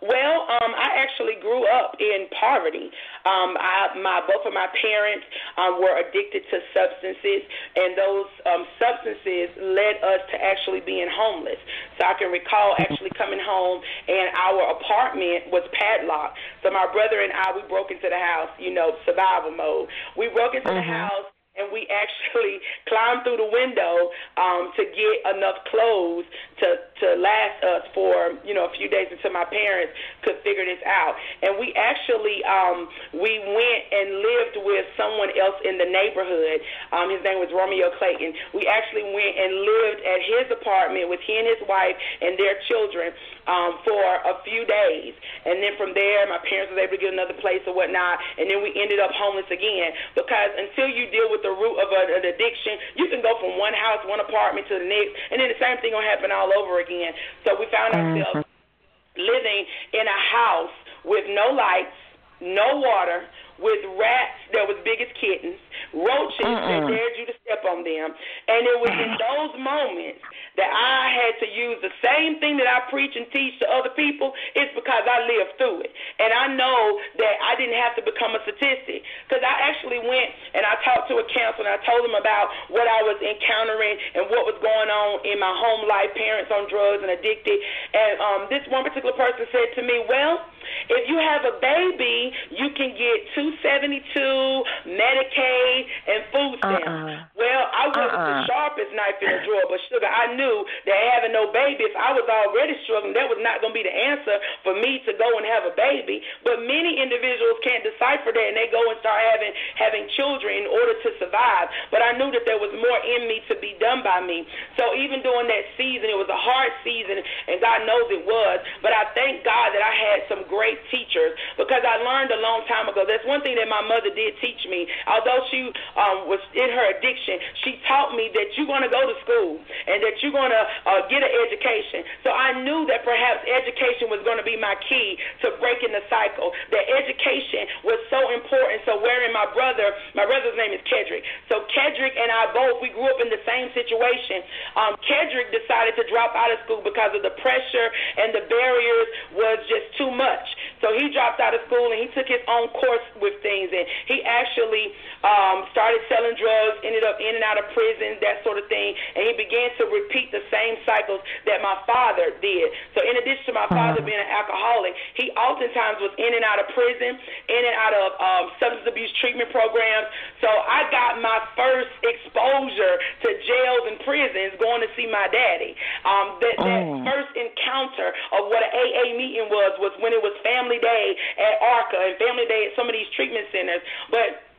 Well, um, I actually grew up in poverty. Um, I, my both of my parents um, were addicted to substances, and those um, substances led us to actually being homeless. So I can recall actually coming home, and our apartment was padlocked. So my brother and I, we broke into the house, you know, survival mode. We broke into mm-hmm. the house and we actually climbed through the window um, to get enough clothes to to last us for you know a few days until my parents could figure this out. And we actually um, we went and lived with someone else in the neighborhood. Um, his name was Romeo Clayton. We actually went and lived at his apartment with he and his wife and their children um, for a few days. And then from there, my parents was able to get another place or whatnot. And then we ended up homeless again because until you deal with the root of a, an addiction, you can go from one house, one apartment to the next, and then the same thing gonna happen all over again. So we found ourselves mm-hmm. living in a house with no lights, no water, with rats that was big as kittens, roaches Mm-mm. that dared you to step on them. And it was in those moments that I had to use the same thing that I preach and teach to other people, it's because I lived through it. And I know that I didn't have to become a statistic because I actually went and I talked to a counselor and I told them about what I was encountering and what was going on in my home life, parents on drugs and addicted. And um, this one particular person said to me, Well, if you have a baby, you can get 272 Medicaid and food uh-uh. stamps. Uh-uh. Well, I wasn't uh-uh. the sharpest knife in the drawer, but sugar, I knew that having no baby, if I was already struggling, that was not going to be the answer for me to go and have a baby. But many individuals can't decipher that, and they go and start having having children in order to survive. But I knew that there was more in me to be done by me. So even during that season, it was a hard season, and God knows it was. But I thank God that I had some great teachers because I learned a long time ago. That's one thing that my mother did teach me. Although she um, was in her addiction, she taught me that you're going to go to school and that you're going to uh, get an education. So I knew that perhaps education was going to be my key to breaking the cycle. That education was so important. So wherein my brother, my brother's name is Kedrick. So Kedrick and I both, we grew up in the same situation. Um, Kedrick decided to drop out of school because of the pressure and the barriers was just too much. So he dropped out of school and he took his own course with things, and he actually um, started selling drugs, ended up in and out of prison, that sort of thing, and he began to repeat the same cycles that my father did. So in addition to my father uh-huh. being an alcoholic, he oftentimes was in and out of prison, in and out of um, substance abuse treatment programs. So I got my first exposure to jails and prisons going to see my daddy. Um, that, that oh. first encounter of what an AA meeting was was when it was family day at ARCA and family day at some of these treatment centers. But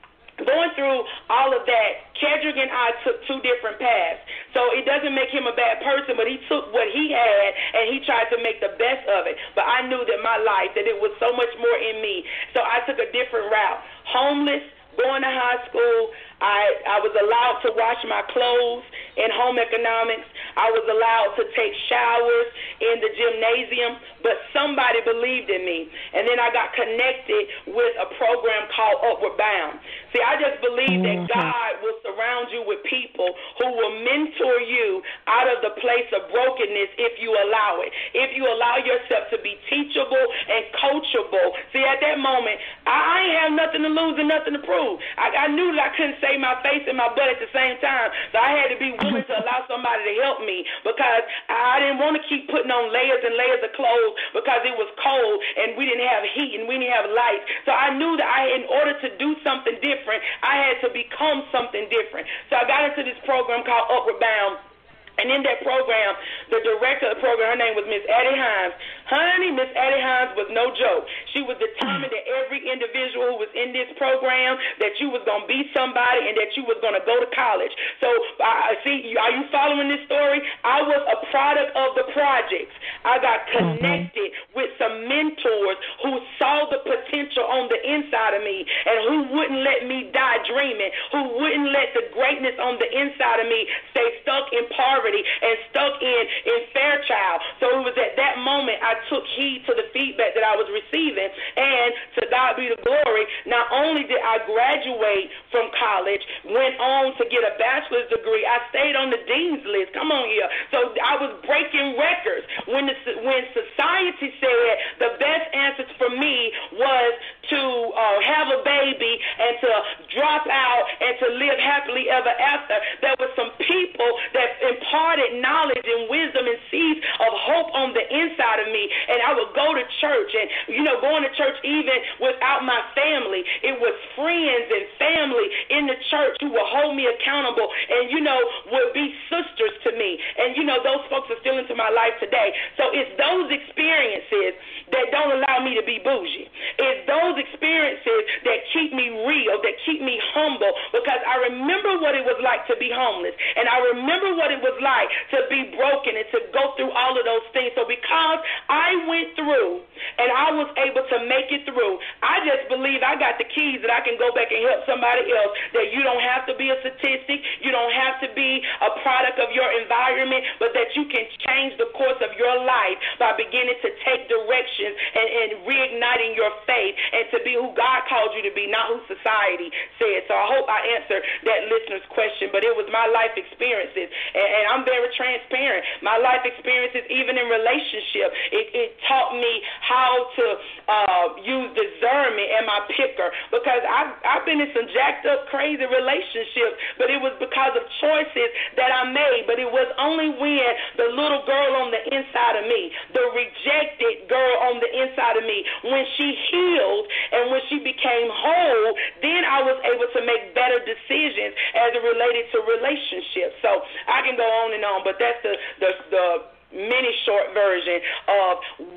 going through all of that, Kedrick and I took two different paths. So it doesn't make him a bad person, but he took what he had and he tried to make the best of it. But I knew that my life, that it was so much more in me. So I took a different route. Homeless, going to high school, I, I was allowed to wash my clothes in home economics. I was allowed to take showers in the gymnasium, but somebody believed in me. And then I got connected with a program called Upward Bound. See, I just believe mm-hmm. that God will surround you with people who will mentor you out of the place of brokenness if you allow it. If you allow yourself to be teachable and coachable. See, at that moment, I, I ain't have nothing to lose and nothing to prove. I, I knew that I couldn't say save my face and my butt at the same time. So I had to be willing to allow somebody to help me because I didn't want to keep putting on layers and layers of clothes because it was cold and we didn't have heat and we didn't have light. So I knew that I, in order to do something different, I had to become something different. So I got into this program called Upward Bound and in that program, the director of the program, her name was Miss Addie Hines. Honey, Miss Addie Hines was no joke. She was determined that every individual who was in this program, that you was going to be somebody and that you was going to go to college. So, I uh, see, are you following this story? I was a product of the projects. I got mm-hmm. connected mm-hmm. with some mentors who saw the potential on the inside of me and who wouldn't let me die dreaming, who wouldn't let the greatness on the inside of me stay stuck in poverty poverty and stuck in in Fairchild. So it was at that moment I took heed to the feedback that I was receiving, and to God be the glory. Not only did I graduate from college, went on to get a bachelor's degree, I stayed on the dean's list. Come on here. So I was breaking records when the, when society said the best answer for me was to uh, have a baby and to drop out and to live happily ever after. There were some people that imparted imparted knowledge and wisdom and seeds of hope on the inside of me. And I would go to church and, you know, going to church even without my family. It was friends and family in the church who would hold me accountable and, you know, would be sisters to me. And, you know, those folks are still into my life today. So it's those experiences that don't allow me to be bougie. It's those experiences that keep me real, that keep me humble, because I remember what it was like to be homeless. And I remember what it was like to be broken and to go through all of those things. So because I went through and I was able to make it through, I just believe I got the keys that I can go back and help somebody else. That you don't have to be a statistic, you don't have to be a product of your environment, but that you can change the course of your life by beginning to take directions and, and reigniting your faith and to be who God called you to be, not who society said. So I hope I answered that listener's question, but it was my life experiences, and, and I'm very transparent. My life experiences, even in relationship, it, it taught me how to uh, use discernment and my picker because I've, I've been in some jacked up, crazy relationships, but it was because of choices that I made. But it was only when the little girl on the inside of me, the rejected girl on the inside of me, when she healed and when she became whole, then I was able to make better decisions as it related to relationships. So I can go on on and on, but that's the the, the mini short version of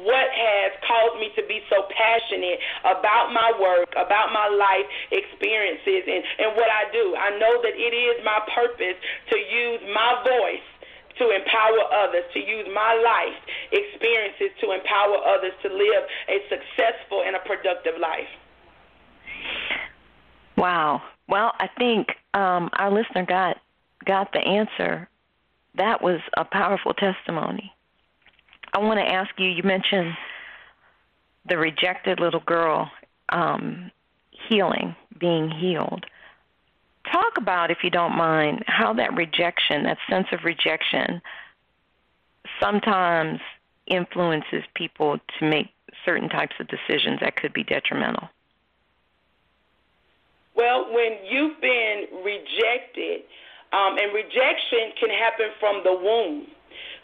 what has caused me to be so passionate about my work, about my life experiences, and, and what I do. I know that it is my purpose to use my voice to empower others, to use my life experiences to empower others to live a successful and a productive life. Wow. Well, I think um, our listener got got the answer that was a powerful testimony. I want to ask you you mentioned the rejected little girl um, healing, being healed. Talk about, if you don't mind, how that rejection, that sense of rejection, sometimes influences people to make certain types of decisions that could be detrimental. Well, when you've been rejected, um, and rejection can happen from the womb.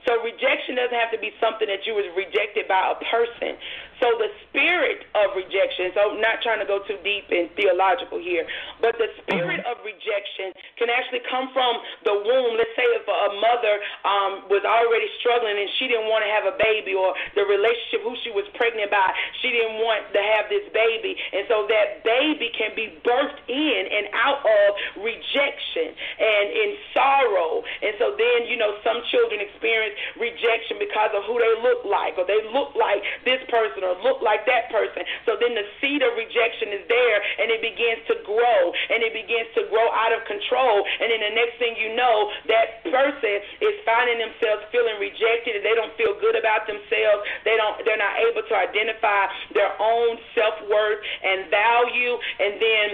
So rejection doesn't have to be something that you was rejected by a person. So the spirit of rejection, so I'm not trying to go too deep and theological here, but the spirit mm-hmm. of rejection can actually come from the womb. Let's say if a mother um, was already struggling and she didn't want to have a baby, or the relationship who she was pregnant by, she didn't want to have this baby, and so that baby can be birthed in and out of rejection and in sorrow. And so then, you know, some children experience rejection because of who they look like, or they look like this person, look like that person. So then the seed of rejection is there, and it begins to grow, and it begins to grow out of control. And then the next thing you know, that person is finding themselves feeling rejected, and they don't feel good about themselves. They don't. They're not able to identify their own self worth and value, and then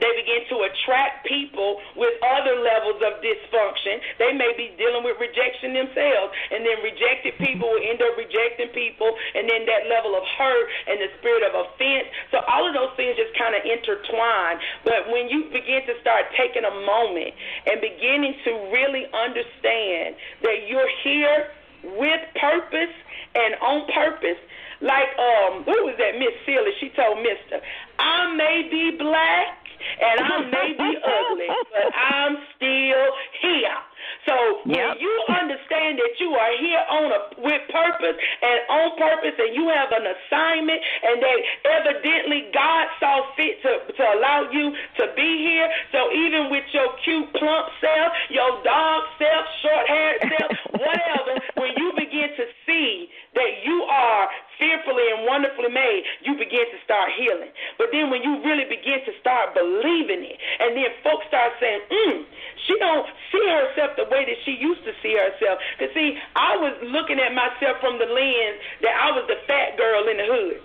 they begin to attract people with other levels of dysfunction. They may be dealing with rejection themselves, and then rejected people will end up rejecting people, and then that level of hurt and the spirit of offense. So all of those things just kind of intertwine. But when you begin to start taking a moment and beginning to really understand that you're here with purpose and on purpose, like um, who was that Miss Celie? She told Mister, I may be black and I may be ugly, but I'm still here. So yep. when you understand that you are here on a with purpose and on purpose, and you have an assignment, and that evidently God saw fit to to allow you to be here. So even with your cute plump self, your dog self, short haired self, whatever, when you begin to see that you are fearfully and wonderfully made, you begin to start healing. But then when you really begin to start believing it, and then folks start saying, mm, she don't see herself the way that she used to see herself. Because see, I was looking at myself from the lens that I was the fat girl in the hood.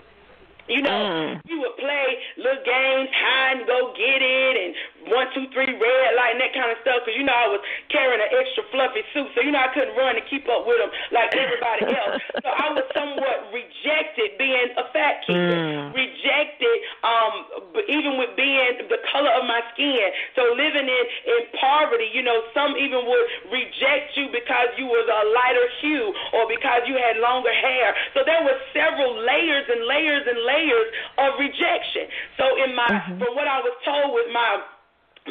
You know, mm. we would play little games, hide and go get it, and one, two, three, red light, and that kind of stuff. Because you know I was carrying an extra fluffy suit, so you know I couldn't run and keep up with them like everybody else. so I was somewhat rejected being a fat kid, mm. rejected um, even with being the color of my skin. So living in in poverty, you know, some even would reject you because you was a lighter hue or because you had longer hair. So there were several layers and layers and layers layers of rejection. So in my mm-hmm. from what I was told with my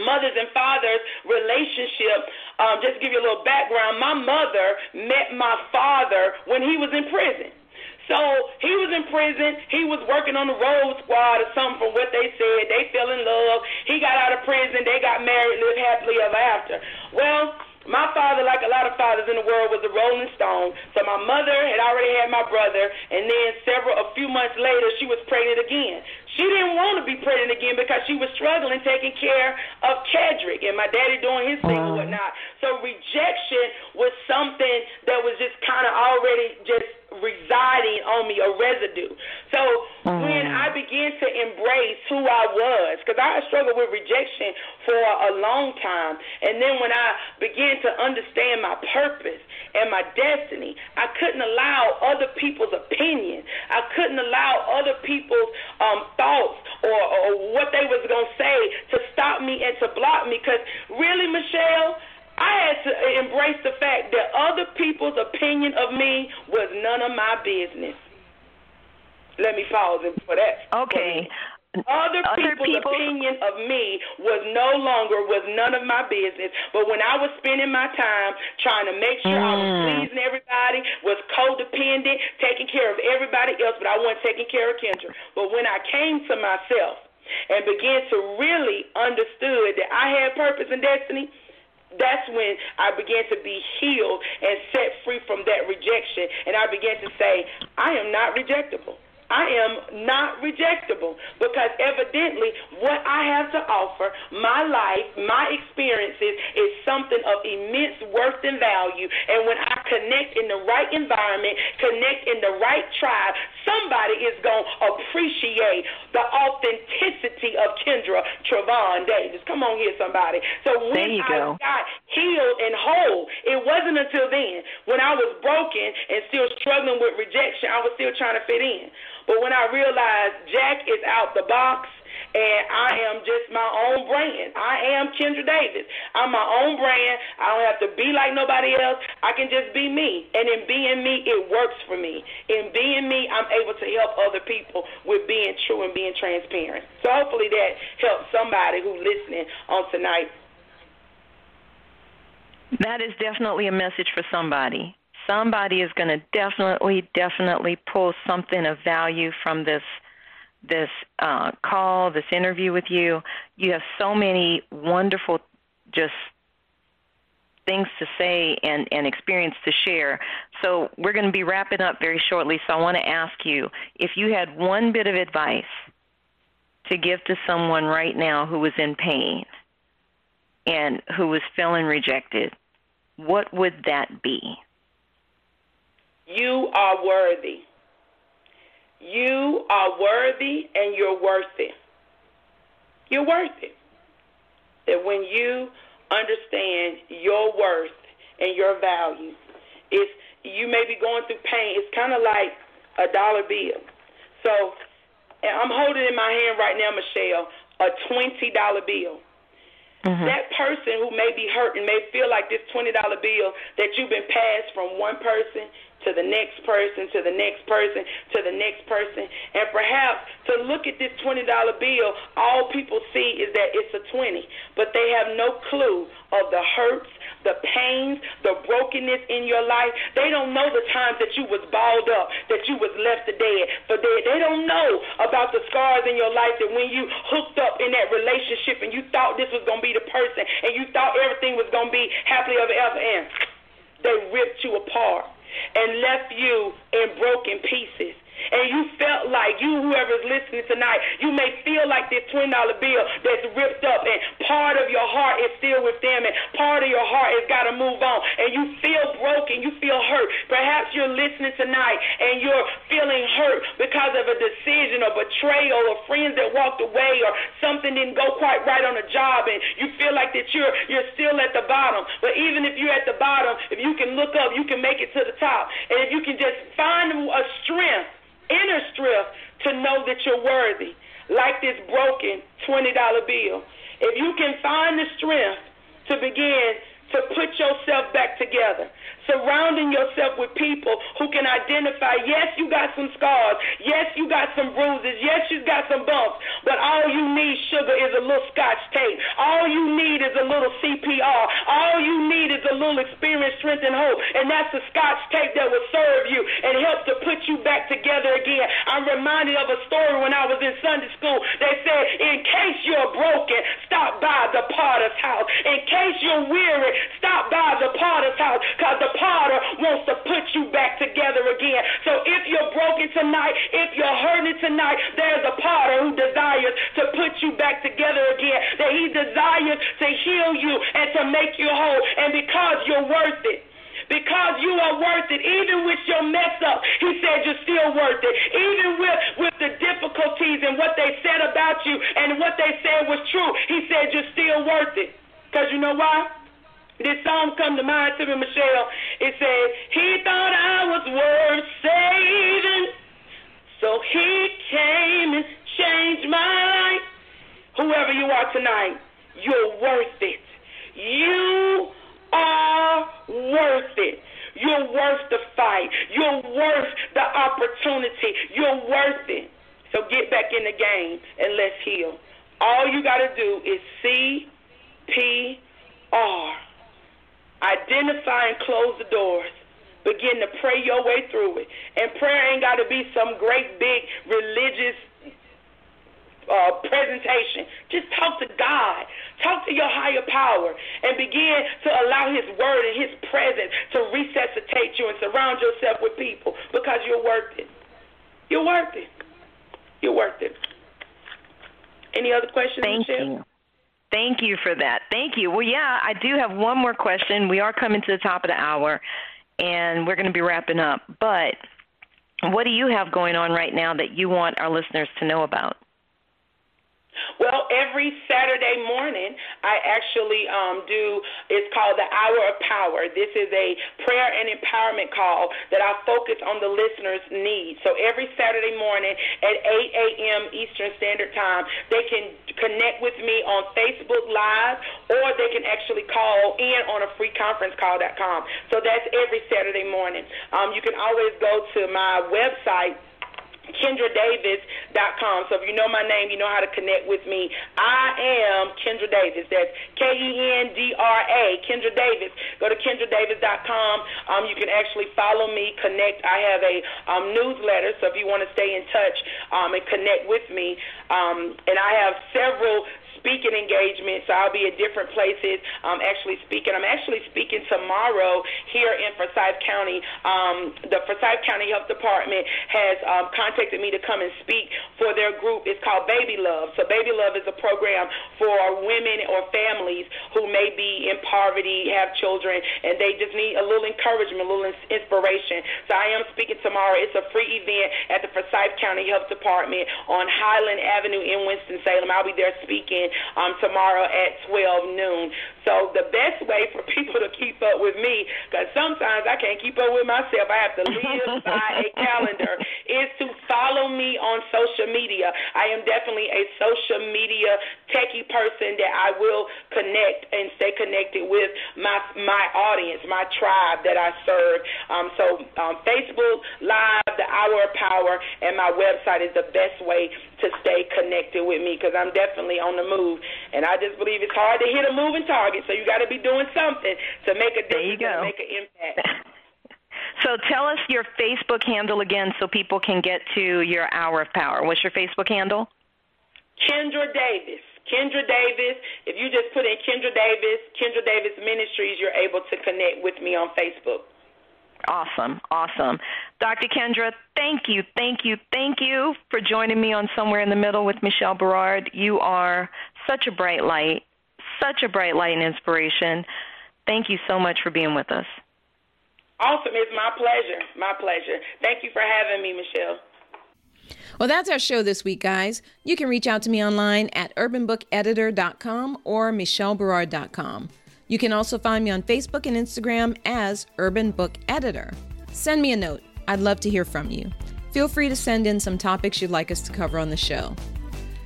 mothers and fathers relationship um, just to give you a little background my mother met my father when he was in prison so he was in prison. He was working on the road squad or something from what they said. They fell in love. He got out of prison. They got married, and lived happily ever after. Well, my father, like a lot of fathers in the world, was a rolling stone. So my mother had already had my brother, and then several, a few months later, she was pregnant again. She didn't want to be pregnant again because she was struggling taking care of Kedrick and my daddy doing his thing and whatnot. So rejection was something that was just kind of already just residing on me, a residue. So mm. when I began to embrace who I was, because I struggled with rejection for a long time, and then when I began to understand my purpose and my destiny, I couldn't allow other people's opinion. I couldn't allow other people's um, thoughts or, or what they was gonna say to stop me and to block me. Because really, Michelle I had to embrace the fact that other people's opinion of me was none of my business. Let me pause for that. Okay. Other, Other people's people... opinion of me was no longer was none of my business. But when I was spending my time trying to make sure mm. I was mm. pleasing everybody, was codependent, taking care of everybody else, but I wasn't taking care of Kendra. But when I came to myself and began to really understood that I had purpose and destiny, that's when I began to be healed and set free from that rejection. And I began to say, I am not rejectable. I am not rejectable because evidently what I have to offer, my life, my experiences, is something of immense worth and value. And when I connect in the right environment, connect in the right tribe, somebody is going to appreciate the authenticity of Kendra Travon Davis. Come on here, somebody. So when I go. got healed and whole, it wasn't until then when I was broken and still struggling with rejection, I was still trying to fit in. But when I realized Jack is out the box and I am just my own brand. I am Kendra Davis. I'm my own brand. I don't have to be like nobody else. I can just be me. And in being me, it works for me. In being me, I'm able to help other people with being true and being transparent. So hopefully that helps somebody who's listening on tonight. That is definitely a message for somebody. Somebody is going to definitely, definitely pull something of value from this this uh, call, this interview with you. You have so many wonderful, just things to say and, and experience to share. So we're going to be wrapping up very shortly. So I want to ask you if you had one bit of advice to give to someone right now who was in pain and who was feeling rejected, what would that be? You are worthy. You are worthy and you're worth it. You're worth it. That when you understand your worth and your value, if you may be going through pain, it's kind of like a dollar bill. So I'm holding in my hand right now, Michelle, a $20 bill. Mm-hmm. That person who may be hurting may feel like this $20 bill that you've been passed from one person to the next person, to the next person, to the next person. And perhaps to look at this $20 bill, all people see is that it's a 20, but they have no clue of the hurts, the pains, the brokenness in your life. They don't know the times that you was balled up, that you was left for dead, for dead. They don't know about the scars in your life that when you hooked up in that relationship and you thought this was going to be the person and you thought everything was going to be happily ever after and they ripped you apart and left you in broken pieces and you felt like you, whoever's listening tonight, you may feel like this $20 bill that's ripped up, and part of your heart is still with them, and part of your heart has got to move on, and you feel broken, you feel hurt. Perhaps you're listening tonight and you're feeling hurt because of a decision or betrayal or friends that walked away or something didn't go quite right on a job, and you feel like that you're you're still at the bottom. But even if you're at the bottom, if you can look up, you can make it to the top, and if you can just find a strength inner strength to know that you're worthy, like this broken $20 bill. If you can find the strength to begin to put yourself back together, surrounding yourself with people who can identify, yes, you got some scars, yes, you got some bruises, yes, you got some bumps, but all you need, sugar, is a little scotch tape. All you need is a little CPR. All you need is a little experience, strength, and hope. And that's the scotch tape that will serve you and help to put you back together again. I'm reminded of a story when I was in Sunday school. They said, in case you're broken, stop by the potter's house. In case you're weary, stop by the potter's house because the potter wants to put you back together again. So if you're broken tonight, if you're hurting tonight, there's a potter who desires to put you back together again. That he desires to heal you and to make you whole. And because you're worth it because you are worth it. Even with your mess up, he said you're still worth it. Even with, with the difficulties and what they said about you and what they said was true, he said you're still worth it. Because you know why? This song come to mind to me, Michelle. It says, He thought I was worth saving, so He came and changed my life. Whoever you are tonight, you're worth it. You are worth it. You're worth the fight. You're worth the opportunity. You're worth it. So get back in the game and let's heal. All you got to do is C P R. Identify and close the doors. Begin to pray your way through it. And prayer ain't got to be some great big religious uh, presentation. Just talk to God. Talk to your higher power and begin to allow His word and His presence to resuscitate you and surround yourself with people because you're worth it. You're worth it. You're worth it. Any other questions? Thank Michelle? you. Thank you for that. Thank you. Well, yeah, I do have one more question. We are coming to the top of the hour, and we're going to be wrapping up. But what do you have going on right now that you want our listeners to know about? Every Saturday morning, I actually um, do, it's called the Hour of Power. This is a prayer and empowerment call that I focus on the listener's needs. So every Saturday morning at 8 a.m. Eastern Standard Time, they can connect with me on Facebook Live or they can actually call in on a free conference call.com. So that's every Saturday morning. Um, you can always go to my website KendraDavis.com. So if you know my name, you know how to connect with me. I am Kendra Davis. That's K E N D R A, Kendra Davis. Go to KendraDavis.com. Um, you can actually follow me, connect. I have a um, newsletter, so if you want to stay in touch um, and connect with me, um, and I have several speaking engagements. So I'll be at different places um, actually speaking. I'm actually speaking tomorrow here in Forsyth County. Um, the Forsyth County Health Department has um, contacted me to come and speak for their group. It's called Baby Love. So Baby Love is a program for women or families who may be in poverty, have children, and they just need a little encouragement, a little inspiration. So I am speaking tomorrow. It's a free event at the Forsyth County Health Department on Highland Avenue in Winston-Salem. I'll be there speaking um, tomorrow at 12 noon. So the best way for people to keep up with me, because sometimes I can't keep up with myself, I have to live by a calendar, is to follow me on social media. I am definitely a social media techie person that I will connect and stay connected with my my audience, my tribe that I serve. Um, so um, Facebook Live, the Hour of Power, and my website is the best way to stay connected with me because I'm definitely on the move. And I just believe it's hard to hit a moving target, so you got to be doing something to make a difference, to make an impact. So tell us your Facebook handle again so people can get to your hour of power. What's your Facebook handle? Kendra Davis. Kendra Davis. If you just put in Kendra Davis, Kendra Davis Ministries, you're able to connect with me on Facebook. Awesome, awesome. Dr. Kendra, thank you, thank you, thank you for joining me on Somewhere in the Middle with Michelle Berard. You are such a bright light, such a bright light and inspiration. Thank you so much for being with us. Awesome. It's my pleasure. My pleasure. Thank you for having me, Michelle. Well, that's our show this week, guys. You can reach out to me online at urbanbookeditor.com or michelleberard.com. You can also find me on Facebook and Instagram as Urban Book Editor. Send me a note. I'd love to hear from you. Feel free to send in some topics you'd like us to cover on the show.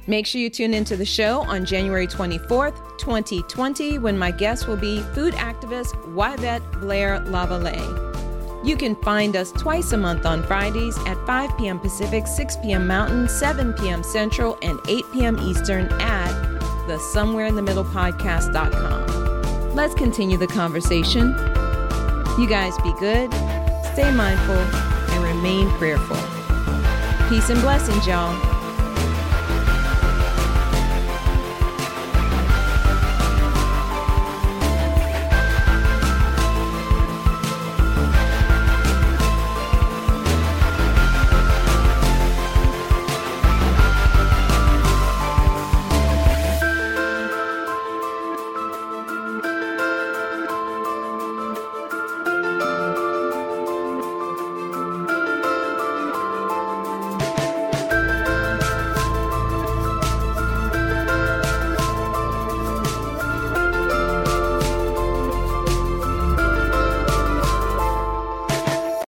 Make sure you tune into the show on January 24th, 2020, when my guest will be food activist Yvette Blair Lavallee. You can find us twice a month on Fridays at 5 p.m. Pacific, 6 p.m. Mountain, 7 p.m. Central, and 8 p.m. Eastern at the Somewhere in the Middle Podcast.com. Let's continue the conversation. You guys be good, stay mindful, and remain prayerful. Peace and blessings, y'all.